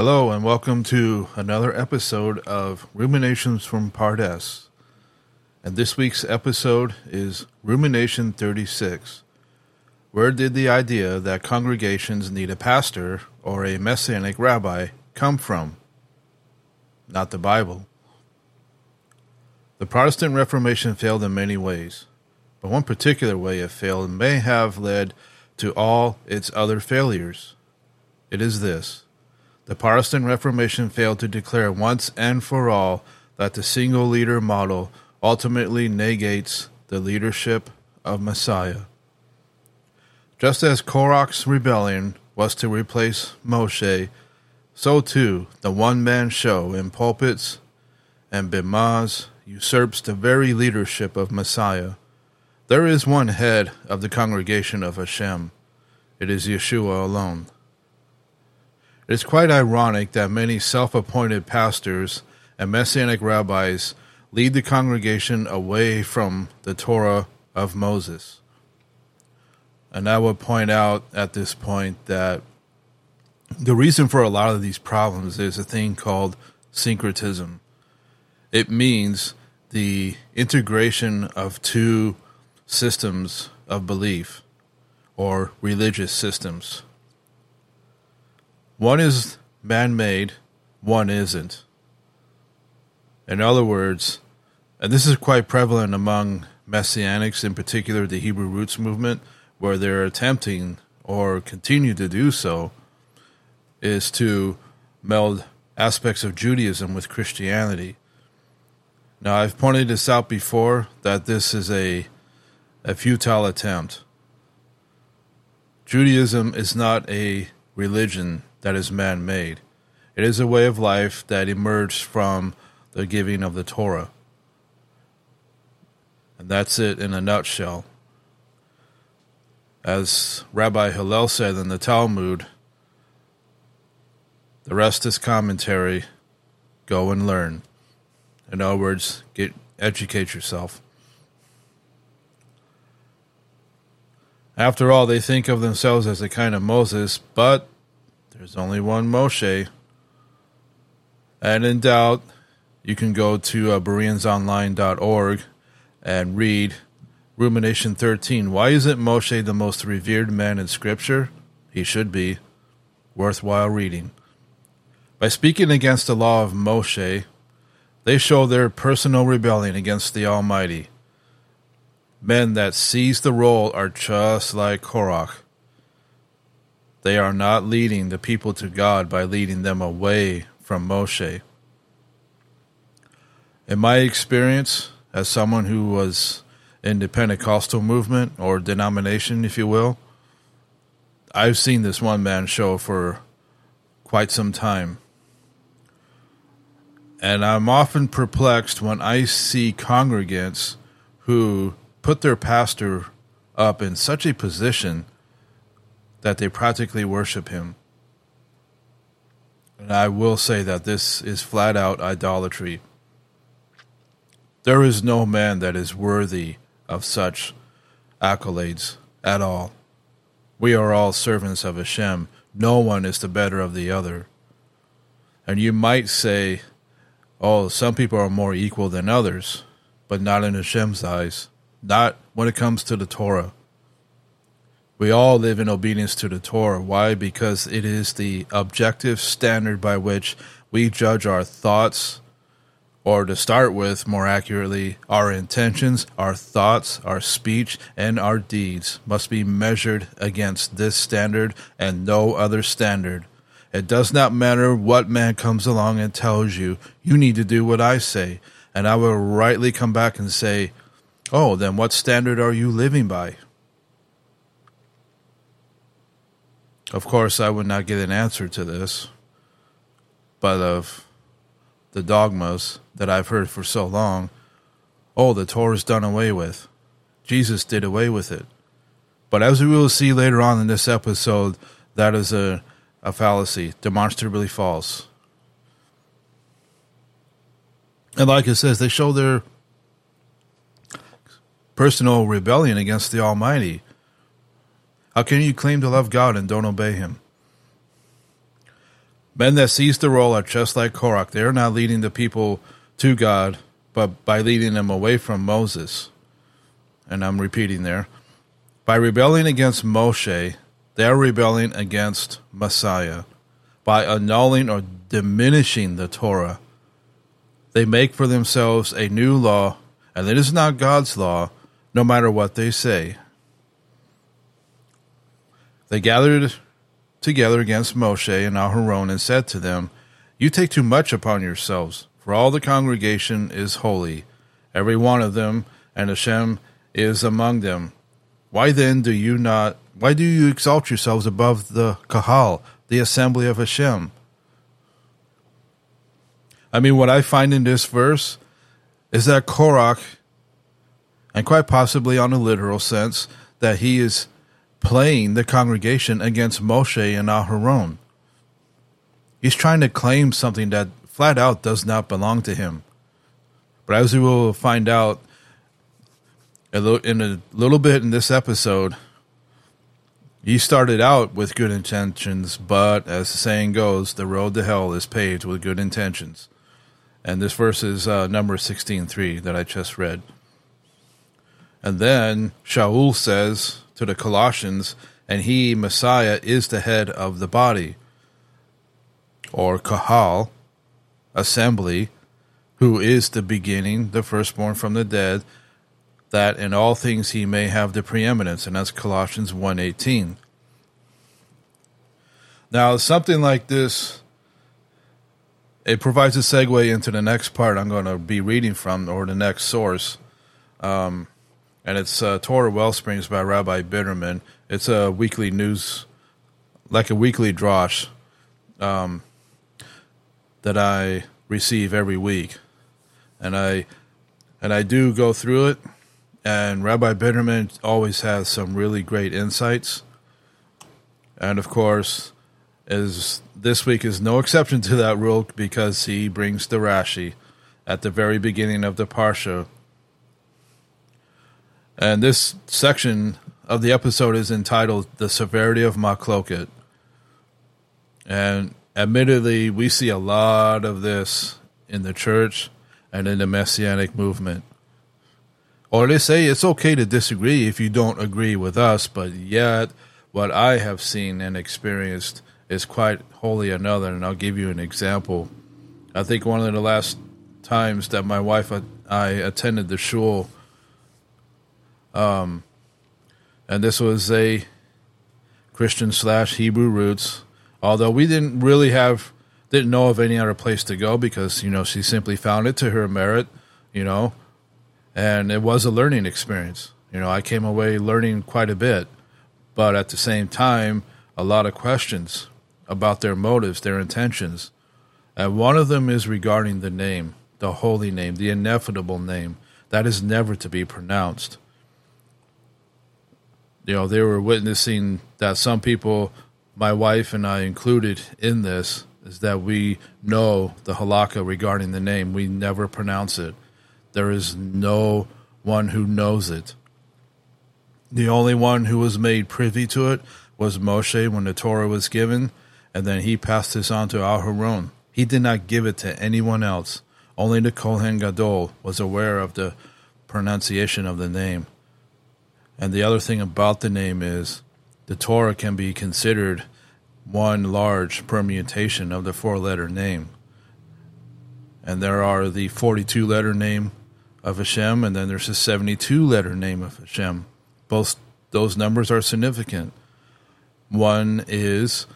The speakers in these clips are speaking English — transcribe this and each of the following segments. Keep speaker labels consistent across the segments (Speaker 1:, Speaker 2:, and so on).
Speaker 1: Hello, and welcome to another episode of Ruminations from Part S. And this week's episode is Rumination 36. Where did the idea that congregations need a pastor or a messianic rabbi come from? Not the Bible. The Protestant Reformation failed in many ways, but one particular way it failed may have led to all its other failures. It is this the Protestant Reformation failed to declare once and for all that the single leader model ultimately negates the leadership of Messiah. Just as Korach's rebellion was to replace Moshe, so too the one man show in pulpits and bimahs usurps the very leadership of Messiah. There is one head of the congregation of Hashem. It is Yeshua alone. It is quite ironic that many self appointed pastors and messianic rabbis lead the congregation away from the Torah of Moses. And I would point out at this point that the reason for a lot of these problems is a thing called syncretism. It means the integration of two systems of belief or religious systems. One is man made, one isn't. In other words, and this is quite prevalent among Messianics, in particular the Hebrew Roots movement, where they're attempting or continue to do so, is to meld aspects of Judaism with Christianity. Now, I've pointed this out before that this is a, a futile attempt. Judaism is not a religion that is man made, it is a way of life that emerged from the giving of the Torah. And that's it in a nutshell. As Rabbi Hillel said in the Talmud, the rest is commentary. Go and learn. In other words, get educate yourself. After all, they think of themselves as a kind of Moses, but there's only one Moshe. And in doubt, you can go to uh, Bereansonline.org and read Rumination 13. Why isn't Moshe the most revered man in Scripture? He should be. Worthwhile reading. By speaking against the law of Moshe, they show their personal rebellion against the Almighty. Men that seize the role are just like Korach. They are not leading the people to God by leading them away from Moshe. In my experience, as someone who was in the Pentecostal movement or denomination, if you will, I've seen this one man show for quite some time. And I'm often perplexed when I see congregants who put their pastor up in such a position that they practically worship him. And I will say that this is flat out idolatry. There is no man that is worthy of such accolades at all. We are all servants of Hashem. No one is the better of the other. And you might say oh, some people are more equal than others, but not in Hashem's eyes, not when it comes to the Torah. We all live in obedience to the Torah. Why? Because it is the objective standard by which we judge our thoughts, or to start with, more accurately, our intentions, our thoughts, our speech, and our deeds must be measured against this standard and no other standard. It does not matter what man comes along and tells you, you need to do what I say. And I will rightly come back and say, oh, then what standard are you living by? Of course, I would not get an answer to this, but of the dogmas that I've heard for so long, oh, the Torah is done away with. Jesus did away with it. But as we will see later on in this episode, that is a a fallacy, demonstrably false. And like it says, they show their personal rebellion against the Almighty. How can you claim to love God and don't obey Him? Men that seize the role are just like Korach. They're not leading the people to God, but by leading them away from Moses. And I'm repeating there. By rebelling against Moshe, they are rebelling against Messiah. By annulling or diminishing the Torah, they make for themselves a new law, and it is not God's law, no matter what they say. They gathered together against Moshe and Aharon and said to them, You take too much upon yourselves, for all the congregation is holy, every one of them, and Hashem is among them. Why then do you not why do you exalt yourselves above the Kahal, the assembly of Hashem? I mean, what I find in this verse is that Korach, and quite possibly on a literal sense, that he is playing the congregation against Moshe and Aharon. He's trying to claim something that flat out does not belong to him. But as we will find out in a little bit in this episode, he started out with good intentions, but as the saying goes, the road to hell is paved with good intentions. And this verse is uh, number 16.3 that I just read. And then Shaul says to the Colossians, and he, Messiah, is the head of the body, or Kahal, assembly, who is the beginning, the firstborn from the dead, that in all things he may have the preeminence, and that's Colossians 1.18. Now, something like this, it provides a segue into the next part I'm going to be reading from, or the next source. Um, and it's uh, Torah Wellsprings by Rabbi Biderman. It's a weekly news, like a weekly drosh, um, that I receive every week, and I and I do go through it and Rabbi Biderman always has some really great insights. And of course, is this week is no exception to that rule because he brings the Rashi at the very beginning of the parsha. And this section of the episode is entitled "The Severity of Machloket." And admittedly, we see a lot of this in the church and in the messianic movement or they say it's okay to disagree if you don't agree with us, but yet what I have seen and experienced is quite wholly another. And I'll give you an example. I think one of the last times that my wife and I attended the shul, um, and this was a Christian slash Hebrew roots, although we didn't really have didn't know of any other place to go because you know she simply found it to her merit, you know, and it was a learning experience. You know, I came away learning quite a bit, but at the same time, a lot of questions about their motives, their intentions. And one of them is regarding the name, the holy name, the ineffable name that is never to be pronounced. You know, they were witnessing that some people, my wife and I included in this, is that we know the halakha regarding the name. We never pronounce it. There is no one who knows it. The only one who was made privy to it was Moshe when the Torah was given, and then he passed this on to Aharon. He did not give it to anyone else. Only the Kohen Gadol was aware of the pronunciation of the name. And the other thing about the name is the Torah can be considered one large permutation of the four letter name. And there are the 42 letter name of Hashem, and then there's the 72 letter name of Hashem. Both those numbers are significant. One is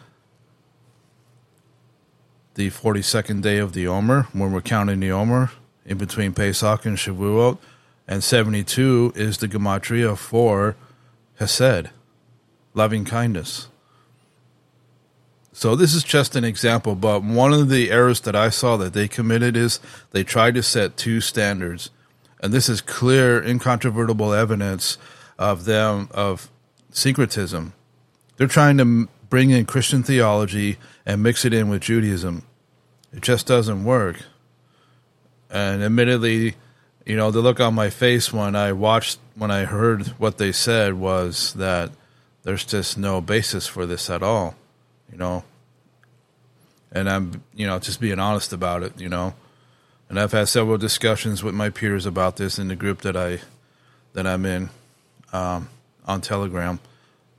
Speaker 1: the 42nd day of the Omer, when we're counting the Omer in between Pesach and Shavuot, and 72 is the Gematria for Hesed, loving kindness. So this is just an example, but one of the errors that I saw that they committed is they tried to set two standards and this is clear, incontrovertible evidence of them of syncretism. They're trying to bring in Christian theology and mix it in with Judaism. It just doesn't work. And admittedly, you know, the look on my face when I watched, when I heard what they said was that there's just no basis for this at all, you know. and I'm you know just being honest about it. You know, and I've had several discussions with my peers about this in the group that I that I'm in um, on Telegram.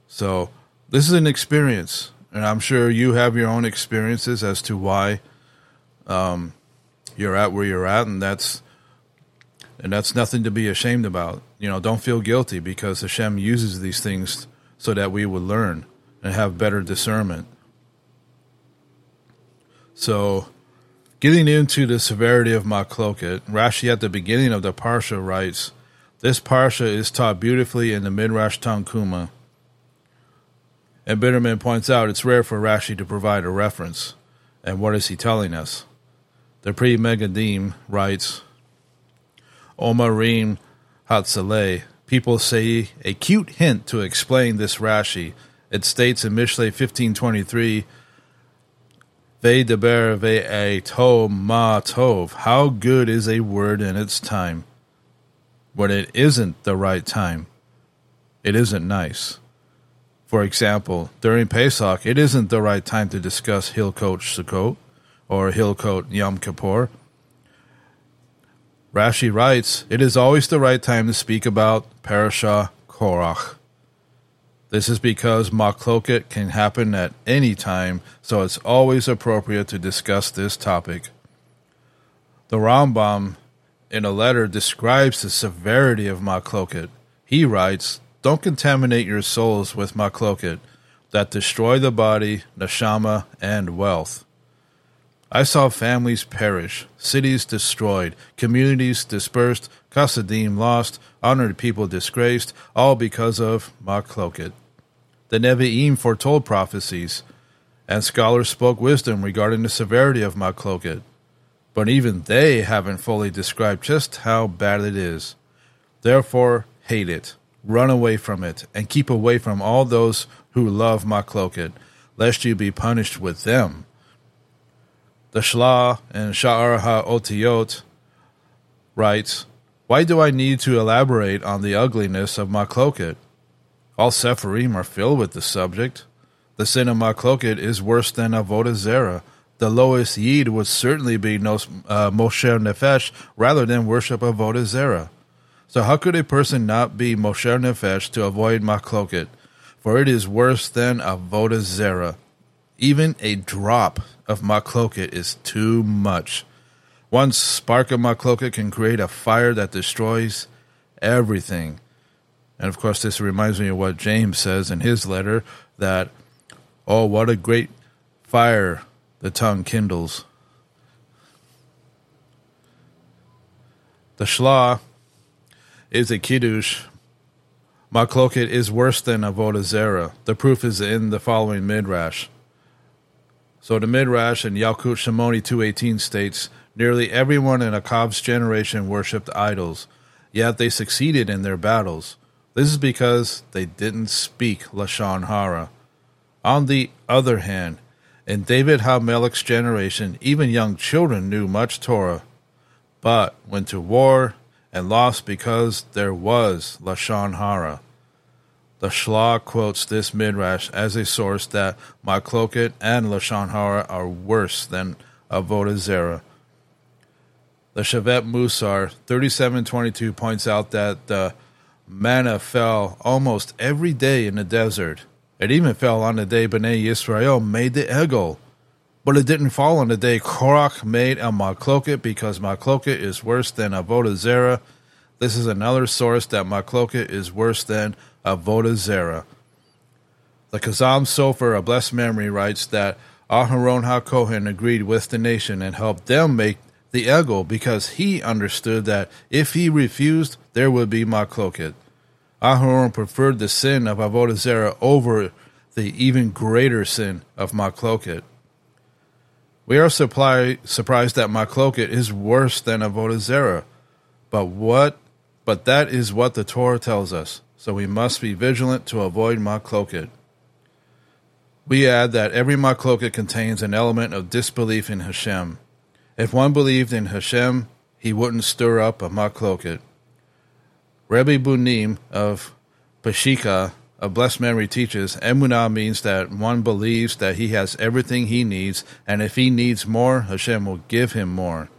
Speaker 1: So this is an experience, and I'm sure you have your own experiences as to why um, you're at where you're at, and that's and that's nothing to be ashamed about. You know, don't feel guilty because Hashem uses these things so that we would learn and have better discernment. So, getting into the severity of Machloket, Rashi at the beginning of the Parsha writes, This Parsha is taught beautifully in the Midrash Tanhuma. And Biderman points out it's rare for Rashi to provide a reference. And what is he telling us? The Pri Megadim writes, Omarim Hatzalah. People say a cute hint to explain this Rashi. It states in Mishlei 1523, Ve'deber ve'e tov ma tov. How good is a word in its time? When it isn't the right time, it isn't nice. For example, during Pesach, it isn't the right time to discuss Hilkot Sukkot or Hilkot Yom Kippur. Rashi writes, It is always the right time to speak about Parashah Korach. This is because Machloket can happen at any time, so it's always appropriate to discuss this topic. The Rambam, in a letter, describes the severity of Machloket. He writes, Don't contaminate your souls with Machloket that destroy the body, neshama, and wealth. I saw families perish, cities destroyed, communities dispersed, Chassidim lost, honored people disgraced, all because of Machloket. The Nevi'im foretold prophecies, and scholars spoke wisdom regarding the severity of Machloket. But even they haven't fully described just how bad it is. Therefore, hate it, run away from it, and keep away from all those who love Machloket, lest you be punished with them the Shla and Sha'ar HaOtiyot writes, Why do I need to elaborate on the ugliness of Machloket? All Sepharim are filled with the subject. The sin of Machloket is worse than Avodah Zera. The lowest yid would certainly be nos, uh, Mosher Nefesh rather than worship Avodah Zera. So how could a person not be Mosher Nefesh to avoid Machloket? For it is worse than Avodah Zera. Even a drop of Machloket is too much. One spark of Machloket can create a fire that destroys everything. And of course, this reminds me of what James says in his letter that, oh, what a great fire the tongue kindles. The Shla is a Kiddush. Machloket is worse than Avodah Zera. The proof is in the following Midrash. So the Midrash and Yalkut Shimoni 218 states, Nearly everyone in Akav's generation worshipped idols, yet they succeeded in their battles. This is because they didn't speak Lashon Hara. On the other hand, in David HaMelech's generation, even young children knew much Torah, but went to war and lost because there was Lashon Hara. The Shla quotes this midrash as a source that Machloket and Lashon Hara are worse than Avodah Zera. The Shevet Musar 3722 points out that the manna fell almost every day in the desert. It even fell on the day Bnei Yisrael made the Egel. But it didn't fall on the day Korach made a Machloket because Machloket is worse than Avodah Zera. This is another source that Machloket is worse than Avodah Zera. The Chasam Sofer, a blessed memory, writes that Aharon HaKohen agreed with the nation and helped them make the Egel because he understood that if he refused, there would be Machloket. Aharon preferred the sin of Avodah Zera over the even greater sin of Machloket. We are supply, surprised that Machloket is worse than Avodah Zera, but what? But that is what the Torah tells us so we must be vigilant to avoid machloket. We add that every machloket contains an element of disbelief in Hashem. If one believed in Hashem, he wouldn't stir up a machloket. Rebbe Bunim of Peshischa, a blessed memory teaches, emunah means that one believes that he has everything he needs, and if he needs more, Hashem will give him more.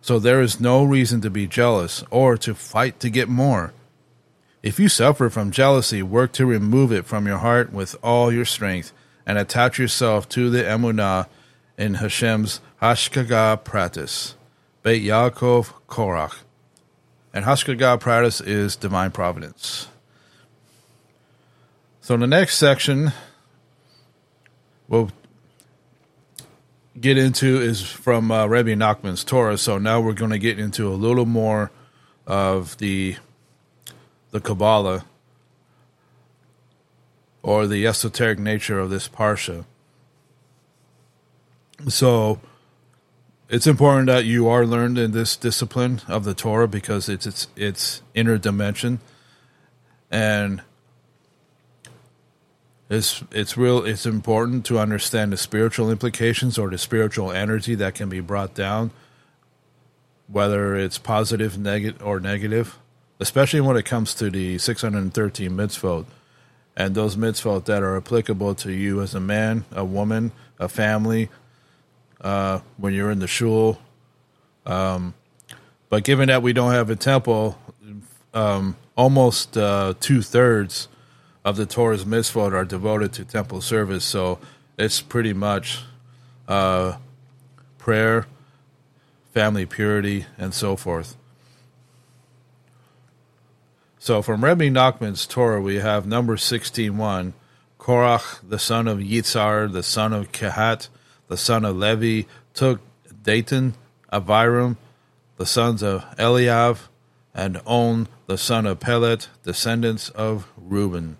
Speaker 1: So there is no reason to be jealous or to fight to get more. If you suffer from jealousy, work to remove it from your heart with all your strength, and attach yourself to the emunah in Hashem's Hashgacha Pratis, Beit Yaakov Korach. And Hashgacha Pratis is divine providence. So in the next section, we'll get into is from uh, Rabbi Nachman's Torah. So now we're going to get into a little more of the the Kabbalah or the esoteric nature of this parsha. So it's important that you are learned in this discipline of the Torah because it's its its inner dimension, and it's it's real. It's important to understand the spiritual implications or the spiritual energy that can be brought down, whether it's positive, negative, or negative, especially when it comes to the 613 mitzvot and those mitzvot that are applicable to you as a man, a woman, a family, uh, when you're in the shul. Um, but given that we don't have a temple, um, almost uh, two thirds of the Torah's mitzvot are devoted to temple service. So it's pretty much uh, prayer, family purity, and so forth. So from Rebbe Nachman's Torah, we have number 16.1, Korach, the son of Yitzhar, the son of Kehat, the son of Levi, took Datan, Aviram, the sons of Eliav, and On, the son of Pelet, descendants of Reuben.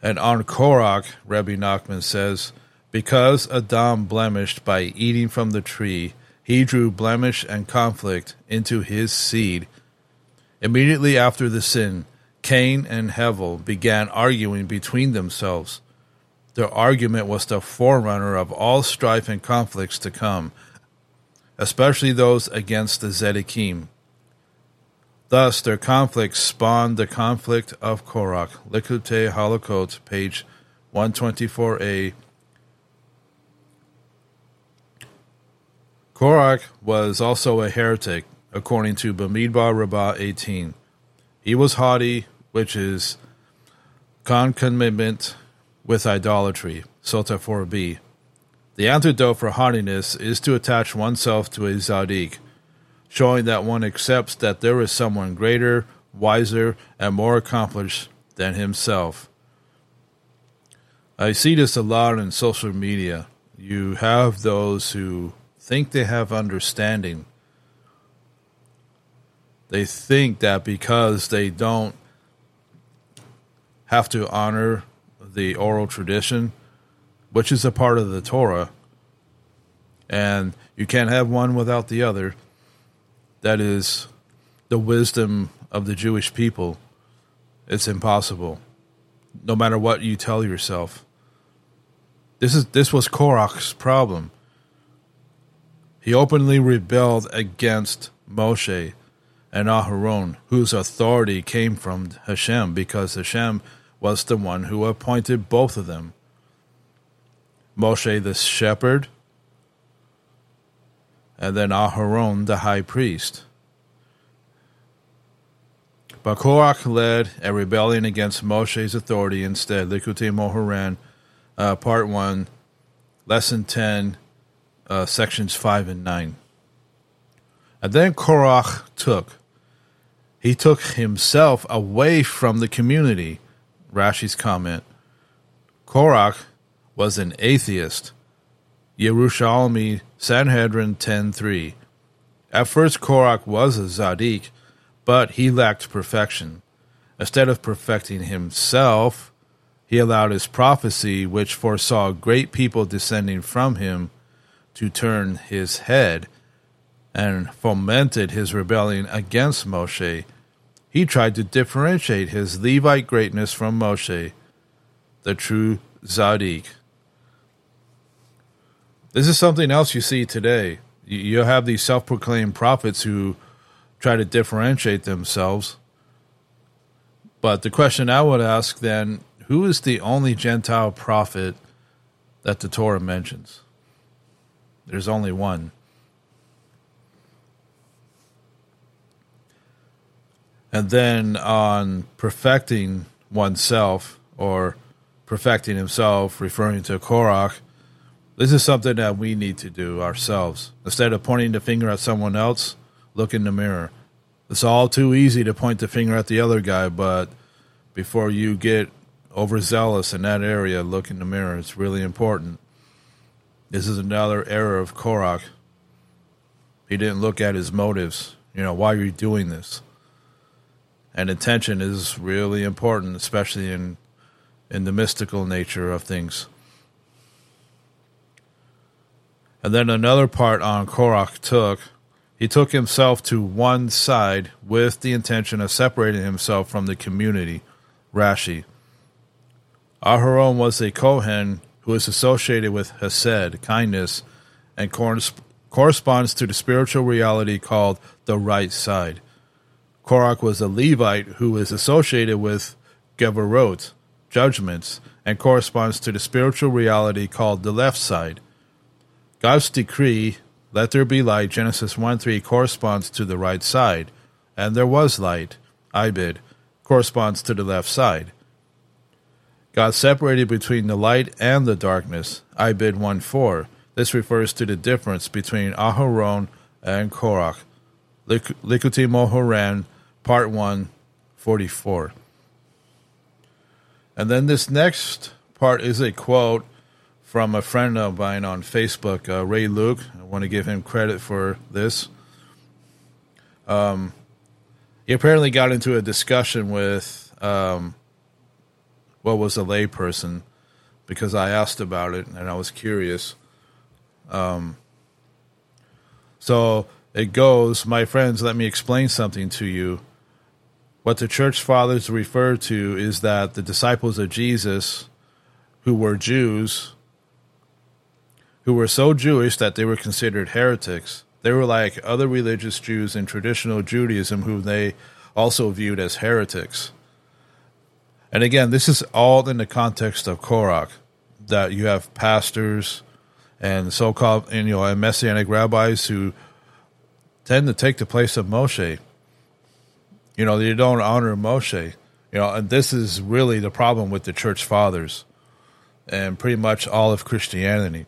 Speaker 1: And on Korach, Rebbe Nachman says, because Adam blemished by eating from the tree, he drew blemish and conflict into his seed. Immediately after the sin, Cain and Hevel began arguing between themselves. Their argument was the forerunner of all strife and conflicts to come, especially those against the Zedekim. Thus, their conflict spawned the conflict of Korach. Likutei Halakot, page 124a. Korach was also a heretic, according to Bamidbar Rabbah 18. He was haughty, which is concomitant with idolatry, Sota 4b. The antidote for haughtiness is to attach oneself to a Zadik, showing that one accepts that there is someone greater, wiser, and more accomplished than himself. I see this a lot in social media. You have those who think they have understanding. They think that because they don't have to honor the oral tradition, which is a part of the Torah, and you can't have one without the other. That is the wisdom of the Jewish people. It's impossible, no matter what you tell yourself. This is this was Korach's problem. He openly rebelled against Moshe and Aharon, whose authority came from Hashem, because Hashem was the one who appointed both of them. Moshe the shepherd, and then Aharon the high priest. But Korach led a rebellion against Moshe's authority instead. Likutei Moharan, uh, Part 1, Lesson 10, uh, Sections 5 and 9. And then Korach took. He took himself away from the community Rashi's comment. Korach was an atheist. Yerushalmi Sanhedrin 10.3. At first, Korach was a Zadik, but he lacked perfection. Instead of perfecting himself, he allowed his prophecy, which foresaw great people descending from him, to turn his head and fomented his rebellion against Moshe he tried to differentiate his Levite greatness from Moshe, the true Zadik. This is something else you see today. You have these self proclaimed prophets who try to differentiate themselves. But the question I would ask then who is the only Gentile prophet that the Torah mentions? There's only one. And then on perfecting oneself or perfecting himself, referring to Korach, this is something that we need to do ourselves. Instead of pointing the finger at someone else, look in the mirror. It's all too easy to point the finger at the other guy, but before you get overzealous in that area, look in the mirror. It's really important. This is another error of Korach. He didn't look at his motives. You know, why are you doing this? And intention is really important, especially in in the mystical nature of things. And then another part on Korach took, he took himself to one side with the intention of separating himself from the community. Rashi. Aharon was a Kohen who is associated with Hesed, kindness, and corresponds to the spiritual reality called the right side. Korach was a Levite who is associated with Gevurot, judgments, and corresponds to the spiritual reality called the left side. God's decree, let there be light, Genesis 1 3, corresponds to the right side, and there was light, Ibid, corresponds to the left side. God separated between the light and the darkness, Ibid 1 4. This refers to the difference between Aharon and Korach. Likutei Moharan, Part 1, 44. And then this next part is a quote from a friend of mine on Facebook, uh, Ray Luke. I want to give him credit for this. Um, he apparently got into a discussion with um, what was a layperson because I asked about it and I was curious. Um, so it goes, my friends, let me explain something to you. What the church fathers refer to is that the disciples of Jesus, who were Jews, who were so Jewish that they were considered heretics, they were like other religious Jews in traditional Judaism, who they also viewed as heretics. And again, this is all in the context of Korach, that you have pastors and so-called and, you know and messianic rabbis who tend to take the place of Moshe you know, they don't honor Moshe. You know, and this is really the problem with the church fathers and pretty much all of Christianity.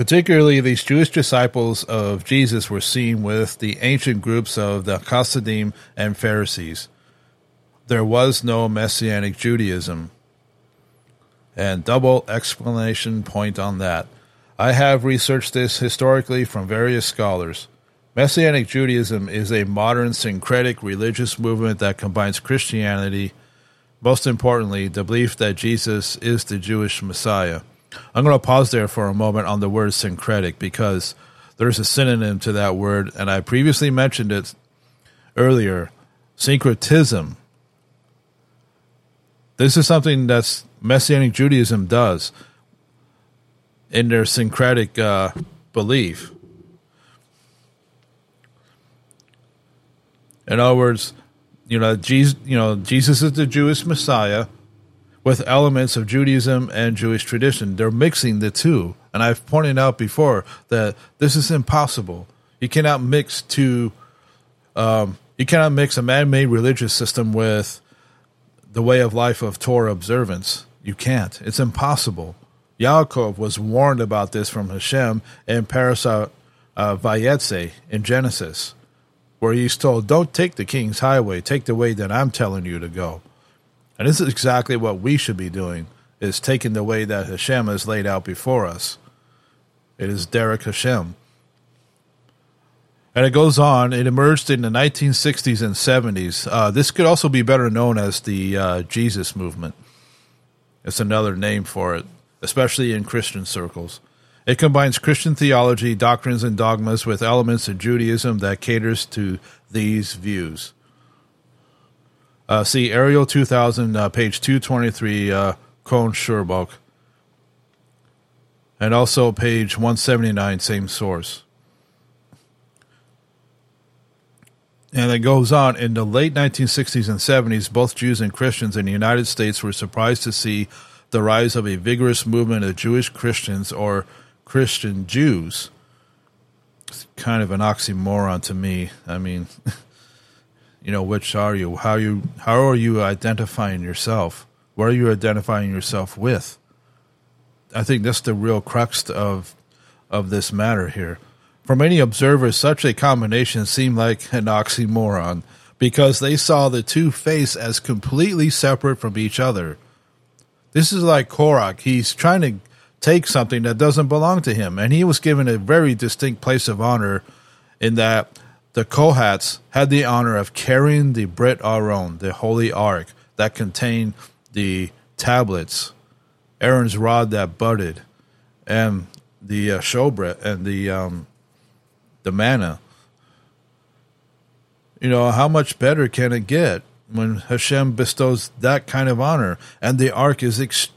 Speaker 1: Particularly, these Jewish disciples of Jesus were seen with the ancient groups of the Hasidim and Pharisees. There was no Messianic Judaism. And double explanation point on that. I have researched this historically from various scholars. Messianic Judaism is a modern syncretic religious movement that combines Christianity, most importantly, the belief that Jesus is the Jewish Messiah. I'm going to pause there for a moment on the word syncretic because there's a synonym to that word, and I previously mentioned it earlier syncretism. This is something that Messianic Judaism does in their syncretic uh, belief. In other words, you know, Jesus, you know, Jesus is the Jewish Messiah with elements of Judaism and Jewish tradition. They're mixing the two. And I've pointed out before that this is impossible. You cannot mix two, um, you cannot mix a man made religious system with the way of life of Torah observance. You can't. It's impossible. Yaakov was warned about this from Hashem in Parashat uh, Vayetze in Genesis where he's told, Don't take the king's highway, take the way that I'm telling you to go. And this is exactly what we should be doing, is taking the way that Hashem has laid out before us. It is Derek Hashem. And it goes on. It emerged in the 1960s and 70s. Uh, this could also be better known as the uh, Jesus movement. It's another name for it, especially in Christian circles. It combines Christian theology, doctrines, and dogmas with elements of Judaism that caters to these views. Uh, see Ariel 2000, uh, page 223, uh, Sherbock. And also page 179, same source. And it goes on in the late 1960s and 70s, both Jews and Christians in the United States were surprised to see the rise of a vigorous movement of Jewish Christians or Christian Jews. It's kind of an oxymoron to me. I mean, you know, which are you? How you how are you identifying yourself? What are you identifying yourself with? I think that's the real crux of of this matter here. For many observers, such a combination seemed like an oxymoron because they saw the two faiths as completely separate from each other. This is like Korach. He's trying to take something that doesn't belong to him, and he was given a very distinct place of honor in that the Kohats had the honor of carrying the Brit Aron, the holy ark that contained the tablets, Aaron's rod that budded, and the uh, showbread and the um, the manna. You know how much better can it get when Hashem bestows that kind of honor, and the ark is ex-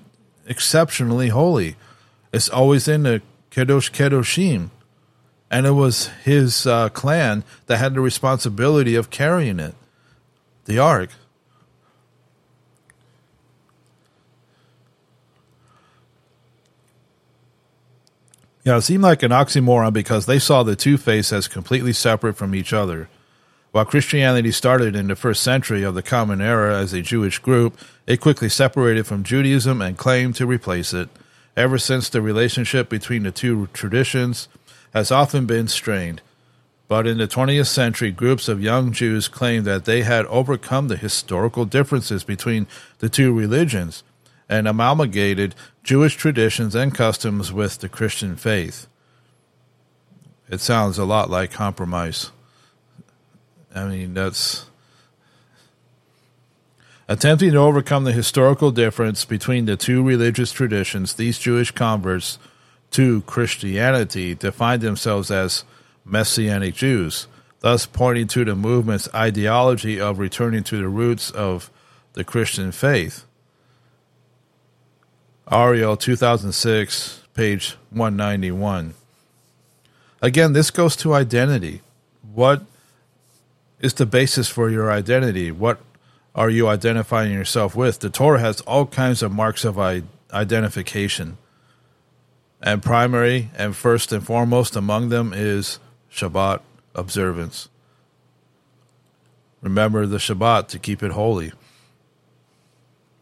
Speaker 1: exceptionally holy. It's always in the Kedosh Kedoshim and it was his uh, clan that had the responsibility of carrying it, the ark. Yeah, it seemed like an oxymoron because they saw the two faiths as completely separate from each other. While Christianity started in the first century of the Common Era as a Jewish group, it quickly separated from Judaism and claimed to replace it. Ever since the relationship between the two traditions has often been strained. But in the 20th century, groups of young Jews claimed that they had overcome the historical differences between the two religions and amalgamated Jewish traditions and customs with the Christian faith. It sounds a lot like compromise. I mean, that's attempting to overcome the historical difference between the two religious traditions. These Jewish converts to Christianity defined themselves as Messianic Jews, thus pointing to the movement's ideology of returning to the roots of the Christian faith. Ariel 2006, page 191. Again, this goes to identity. What is the basis for your identity? What are you identifying yourself with? The Torah has all kinds of marks of identification. And primary and first and foremost among them is Shabbat observance. Remember the Shabbat to keep it holy.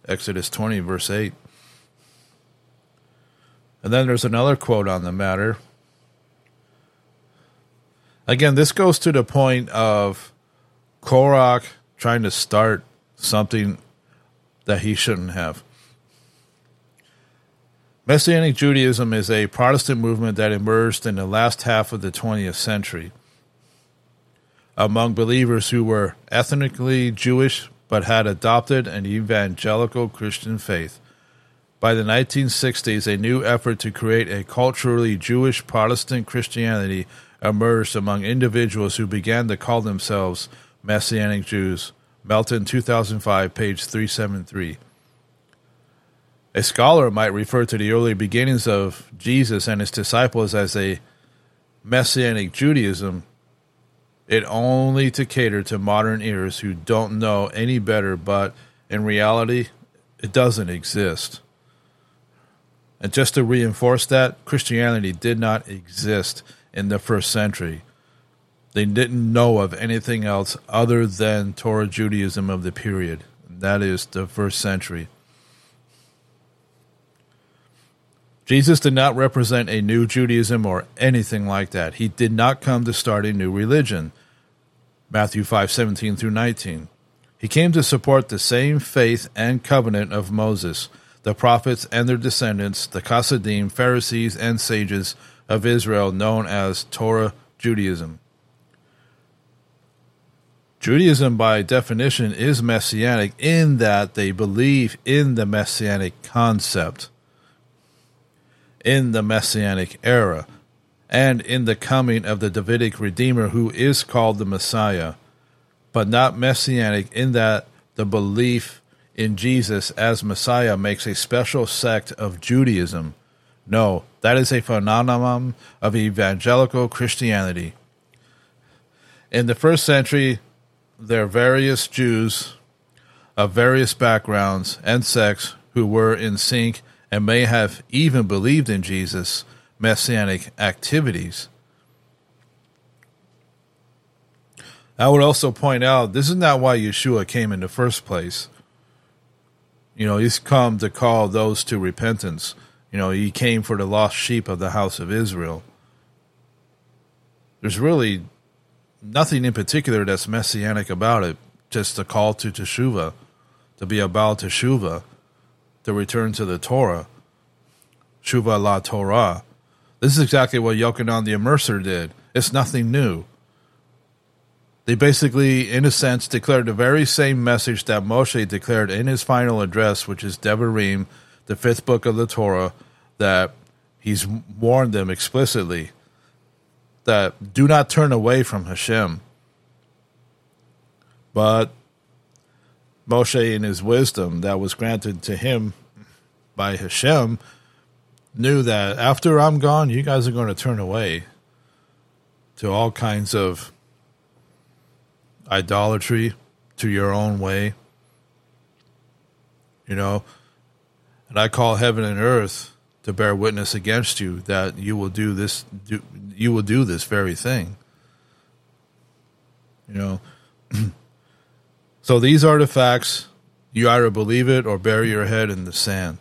Speaker 1: Exodus 20, verse 8. And then there's another quote on the matter. Again, this goes to the point of Korach trying to start something that he shouldn't have. Messianic Judaism is a Protestant movement that emerged in the last half of the 20th century among believers who were ethnically Jewish but had adopted an evangelical Christian faith. By the 1960s, a new effort to create a culturally Jewish Protestant Christianity emerged among individuals who began to call themselves Messianic Jews. Melton, 2005, page 373. A scholar might refer to the early beginnings of Jesus and his disciples as a messianic Judaism, it only to cater to modern ears who don't know any better, but in reality, it doesn't exist. And just to reinforce that, Christianity did not exist in the first century. They didn't know of anything else other than Torah Judaism of the period. That is the first century. Jesus did not represent a new Judaism or anything like that. He did not come to start a new religion. Matthew 5:17 through 19. He came to support the same faith and covenant of Moses, the prophets and their descendants, the Chassidim, Pharisees, and sages of Israel known as Torah Judaism. Judaism, by definition, is messianic in that they believe in the messianic concept in the Messianic era and in the coming of the Davidic Redeemer who is called the Messiah, but not Messianic in that the belief in Jesus as Messiah makes a special sect of Judaism. No, that is a phenomenon of evangelical Christianity. In the first century, there were various Jews of various backgrounds and sects who were in sync and may have even believed in Jesus' messianic activities. I would also point out this is not why Yeshua came in the first place. You know, he's come to call those to repentance. You know, he came for the lost sheep of the house of Israel. There's really nothing in particular that's messianic about it, just a call to Teshuvah, to be about teshuva, to return to the Torah. Shuva la Torah. This is exactly what Yochanan the Immerser did. It's nothing new. They basically, in a sense, declared the very same message that Moshe declared in his final address, which is Devarim, the fifth book of the Torah, that he's warned them explicitly that do not turn away from Hashem. But Moshe, in his wisdom that was granted to him by Hashem, knew that after I'm gone, you guys are going to turn away to all kinds of idolatry, to your own way. You know, and I call heaven and earth to bear witness against you that you will do this do, you will do this very thing. You know. so these artifacts. You either believe it or bury your head in the sand.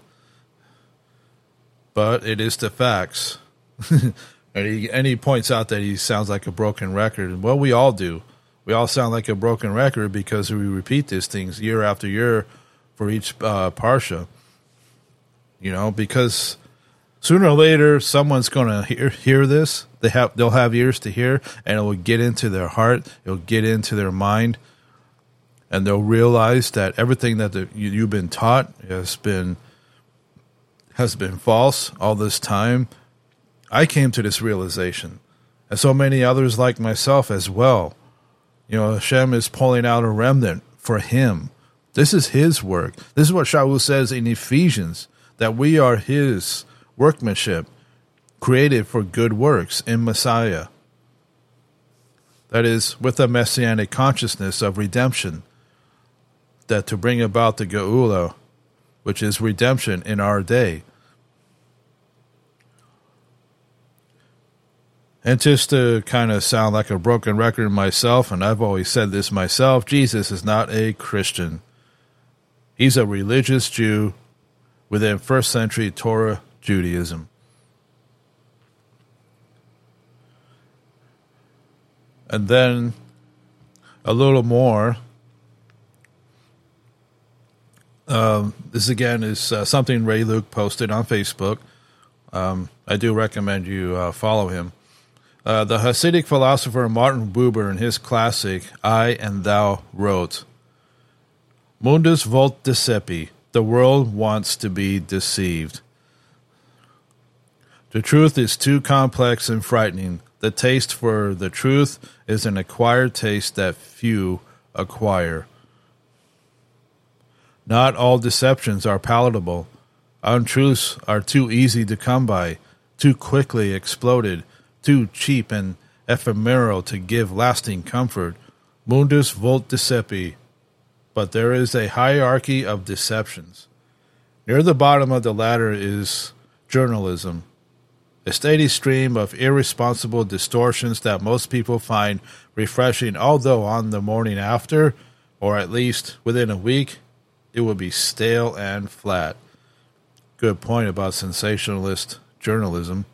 Speaker 1: But it is the facts. and, he, and he points out that he sounds like a broken record. Well, we all do. We all sound like a broken record because we repeat these things year after year for each uh, parsha. You know, because sooner or later someone's going to hear hear this. They have they'll have ears to hear, and it will get into their heart. It'll get into their mind, and they'll realize that everything that the, you, you've been taught has been has been false all this time. I came to this realization, and so many others like myself as well. You know, Hashem is pulling out a remnant for Him. This is His work. This is what Shaul says in Ephesians that we are His workmanship, created for good works in Messiah. That is, with a messianic consciousness of redemption, that to bring about the Geula, which is redemption in our day. And just to kind of sound like a broken record myself, and I've always said this myself Jesus is not a Christian. He's a religious Jew within first century Torah Judaism. And then a little more. Um, this again is uh, something Ray Luke posted on Facebook. Um, I do recommend you uh, follow him. Uh, the Hasidic philosopher Martin Buber, in his classic I and Thou, wrote Mundus vult decipi, the world wants to be deceived. The truth is too complex and frightening. The taste for the truth is an acquired taste that few acquire. Not all deceptions are palatable. Untruths are too easy to come by, too quickly exploded, too cheap and ephemeral to give lasting comfort. Mundus vult decipi. But there is a hierarchy of deceptions. Near the bottom of the ladder is journalism a steady stream of irresponsible distortions that most people find refreshing, although on the morning after, or at least within a week, it will be stale and flat. Good point about sensationalist journalism.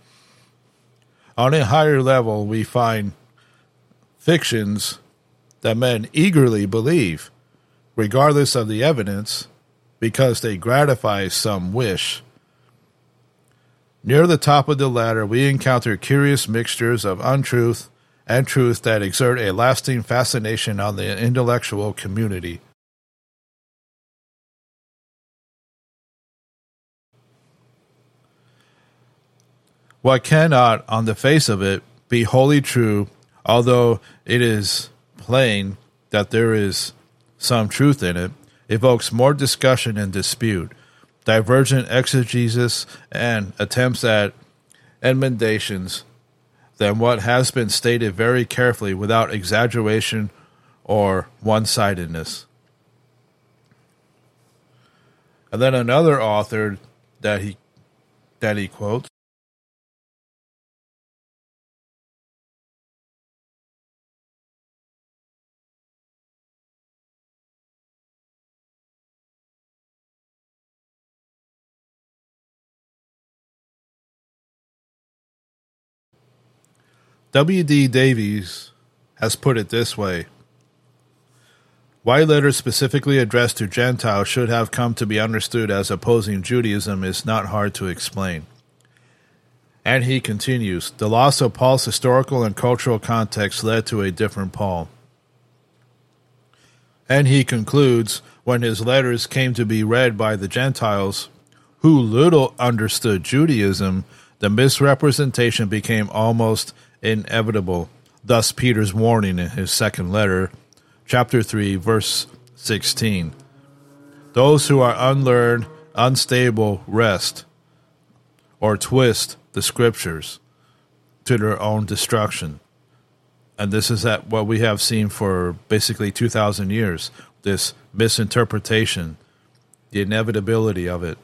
Speaker 1: On a higher level, we find fictions that men eagerly believe, regardless of the evidence, because they gratify some wish Near the top of the ladder, we encounter curious mixtures of untruth and truth that exert a lasting fascination on the intellectual community. What cannot, on the face of it, be wholly true, although it is plain that there is some truth in it, evokes more discussion and dispute divergent exegesis, and attempts at emendations than what has been stated very carefully without exaggeration or one sidedness. And then another author that he that he quotes W.D. Davies has put it this way Why letters specifically addressed to Gentiles should have come to be understood as opposing Judaism is not hard to explain. And he continues The loss of Paul's historical and cultural context led to a different Paul. And he concludes when his letters came to be read by the Gentiles, who little understood Judaism, the misrepresentation became almost inevitable. Thus, Peter's warning in his second letter, chapter 3, verse 16. Those who are unlearned, unstable, wrest or twist the scriptures to their own destruction. And this is at what we have seen for basically 2,000 years this misinterpretation, the inevitability of it,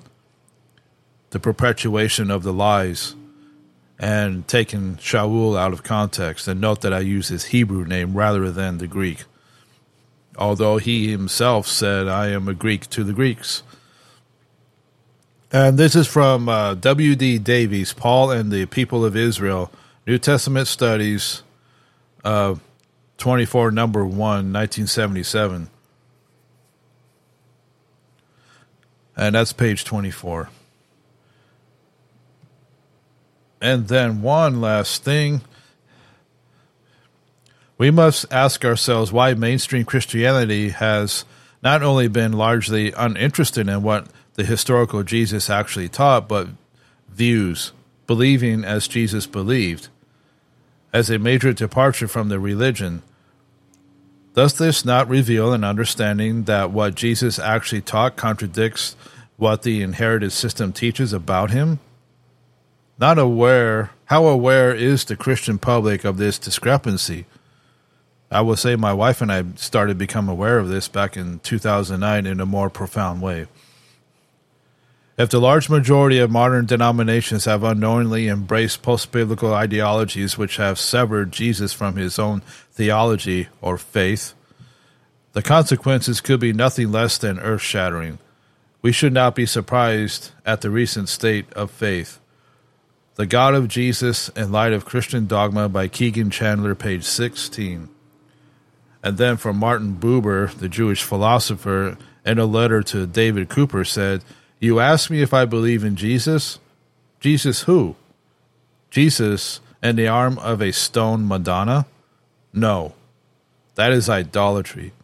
Speaker 1: the perpetuation of the lies and taken Shaul out of context. And note that I use his Hebrew name rather than the Greek. Although he himself said, I am a Greek to the Greeks. And this is from uh, W.D. Davies, Paul and the People of Israel, New Testament Studies, uh, 24, number 1, 1977. And that's page 24. And then one last thing. We must ask ourselves why mainstream Christianity has not only been largely uninterested in what the historical Jesus actually taught, but views, believing as Jesus believed, as a major departure from the religion. Does this not reveal an understanding that what Jesus actually taught contradicts what the inherited system teaches about him? Not aware, how aware is the Christian public of this discrepancy? I will say my wife and I started become aware of this back in 2009 in a more profound way. If the large majority of modern denominations have unknowingly embraced post biblical ideologies which have severed Jesus from his own theology or faith, the consequences could be nothing less than earth shattering. We should not be surprised at the recent state of faith. The God of Jesus in Light of Christian Dogma by Keegan Chandler, page 16. And then from Martin Buber, the Jewish philosopher, in a letter to David Cooper said, You ask me if I believe in Jesus? Jesus who? Jesus in the arm of a stone Madonna? No. That is idolatry.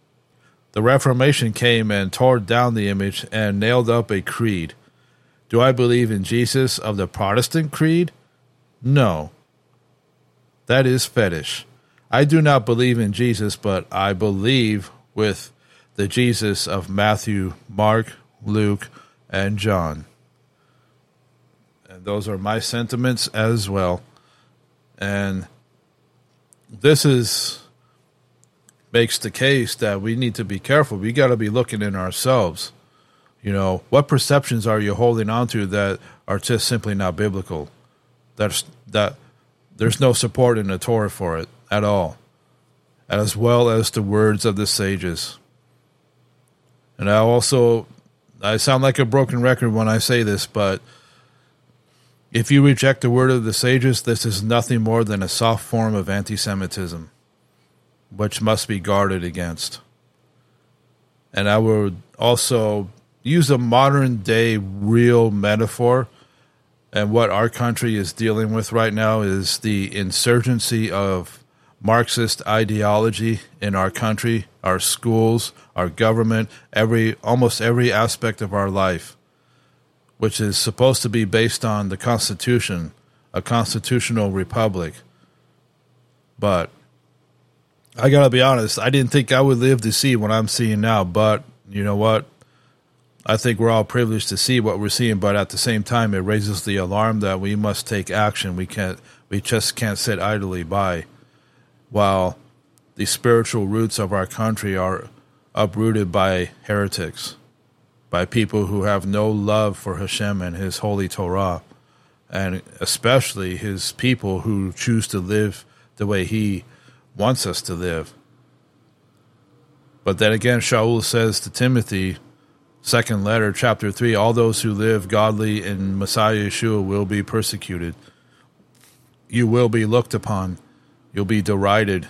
Speaker 1: The Reformation came and tore down the image and nailed up a creed. Do I believe in Jesus of the Protestant creed? No. That is fetish. I do not believe in Jesus, but I believe with the Jesus of Matthew, Mark, Luke, and John. And those are my sentiments as well. And this is makes the case that we need to be careful. We got to be looking in ourselves. You know, what perceptions are you holding on to that are just simply not biblical? That's that there's no support in the Torah for it at all, as well as the words of the sages. And I also I sound like a broken record when I say this, but if you reject the word of the sages, this is nothing more than a soft form of anti Semitism, which must be guarded against. And I would also use a modern day real metaphor. And what our country is dealing with right now is the insurgency of Marxist ideology in our country, our schools, our government, every almost every aspect of our life, which is supposed to be based on the Constitution, a constitutional republic. But I gotta be honest, I didn't think I would live to see what I'm seeing now, but you know what? I think we're all privileged to see what we're seeing, but at the same time, it raises the alarm that we must take action. We can't, we just can't sit idly by while the spiritual roots of our country are uprooted by heretics, by people who have no love for Hashem and His holy Torah, and especially His people who choose to live the way He wants us to live. But then again, Shaul says to Timothy, second letter, chapter 3 all those who live godly in Messiah Yeshua will be persecuted. You will be looked upon. You'll be derided.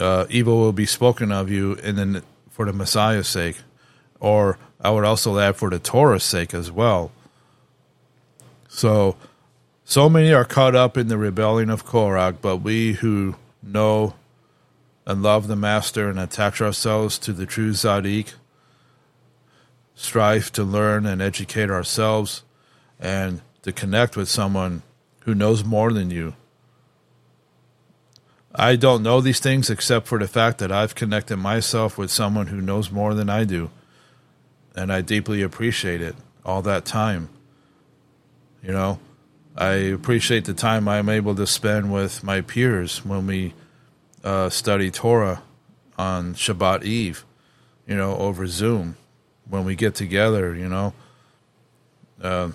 Speaker 1: Uh, evil will be spoken of you and then for the Messiah's sake. Or I would also add for the Torah's sake as well. So, so many are caught up in the rebellion of Korach, but we who know and love the Master and attach ourselves to the true Zadik strive to learn and educate ourselves and to connect with someone who knows more than you. I don't know these things except for the fact that I've connected myself with someone who knows more than I do. And I deeply appreciate it all that time. You know, I appreciate the time I'm able to spend with my peers when we uh, study Torah on Shabbat Eve, you know, over Zoom when we get together, you know. Uh,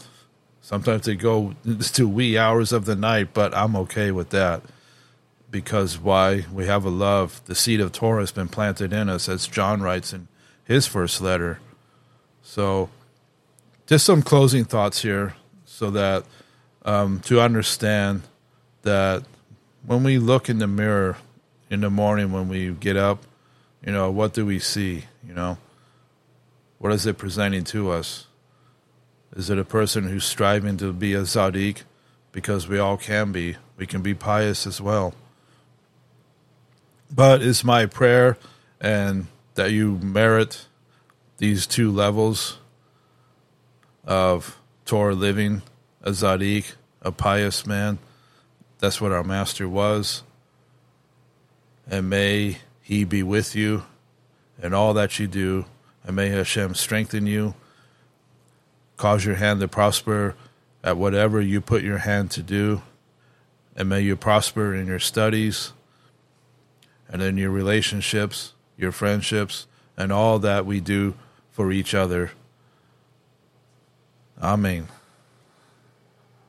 Speaker 1: sometimes they go to wee hours of the night, but I'm okay with that because why? We have a love. The seed of Torah has been planted in us, as John writes in his first letter. So, just some closing thoughts here so that um, to understand that when we look in the mirror in the morning when we get up, you know, what do we see? You know, what is it presenting to us? Is it a person who's striving to be a Zadik? Because we all can be. We can be pious as well. But it's my prayer and that you merit these two levels of Torah living, a Zadik, a pious man. That's what our master was. And may he be with you in all that you do and may Hashem strengthen you, cause your hand to prosper at whatever you put your hand to do, and may you prosper in your studies and in your relationships, your friendships, and all that we do for each other. Amen.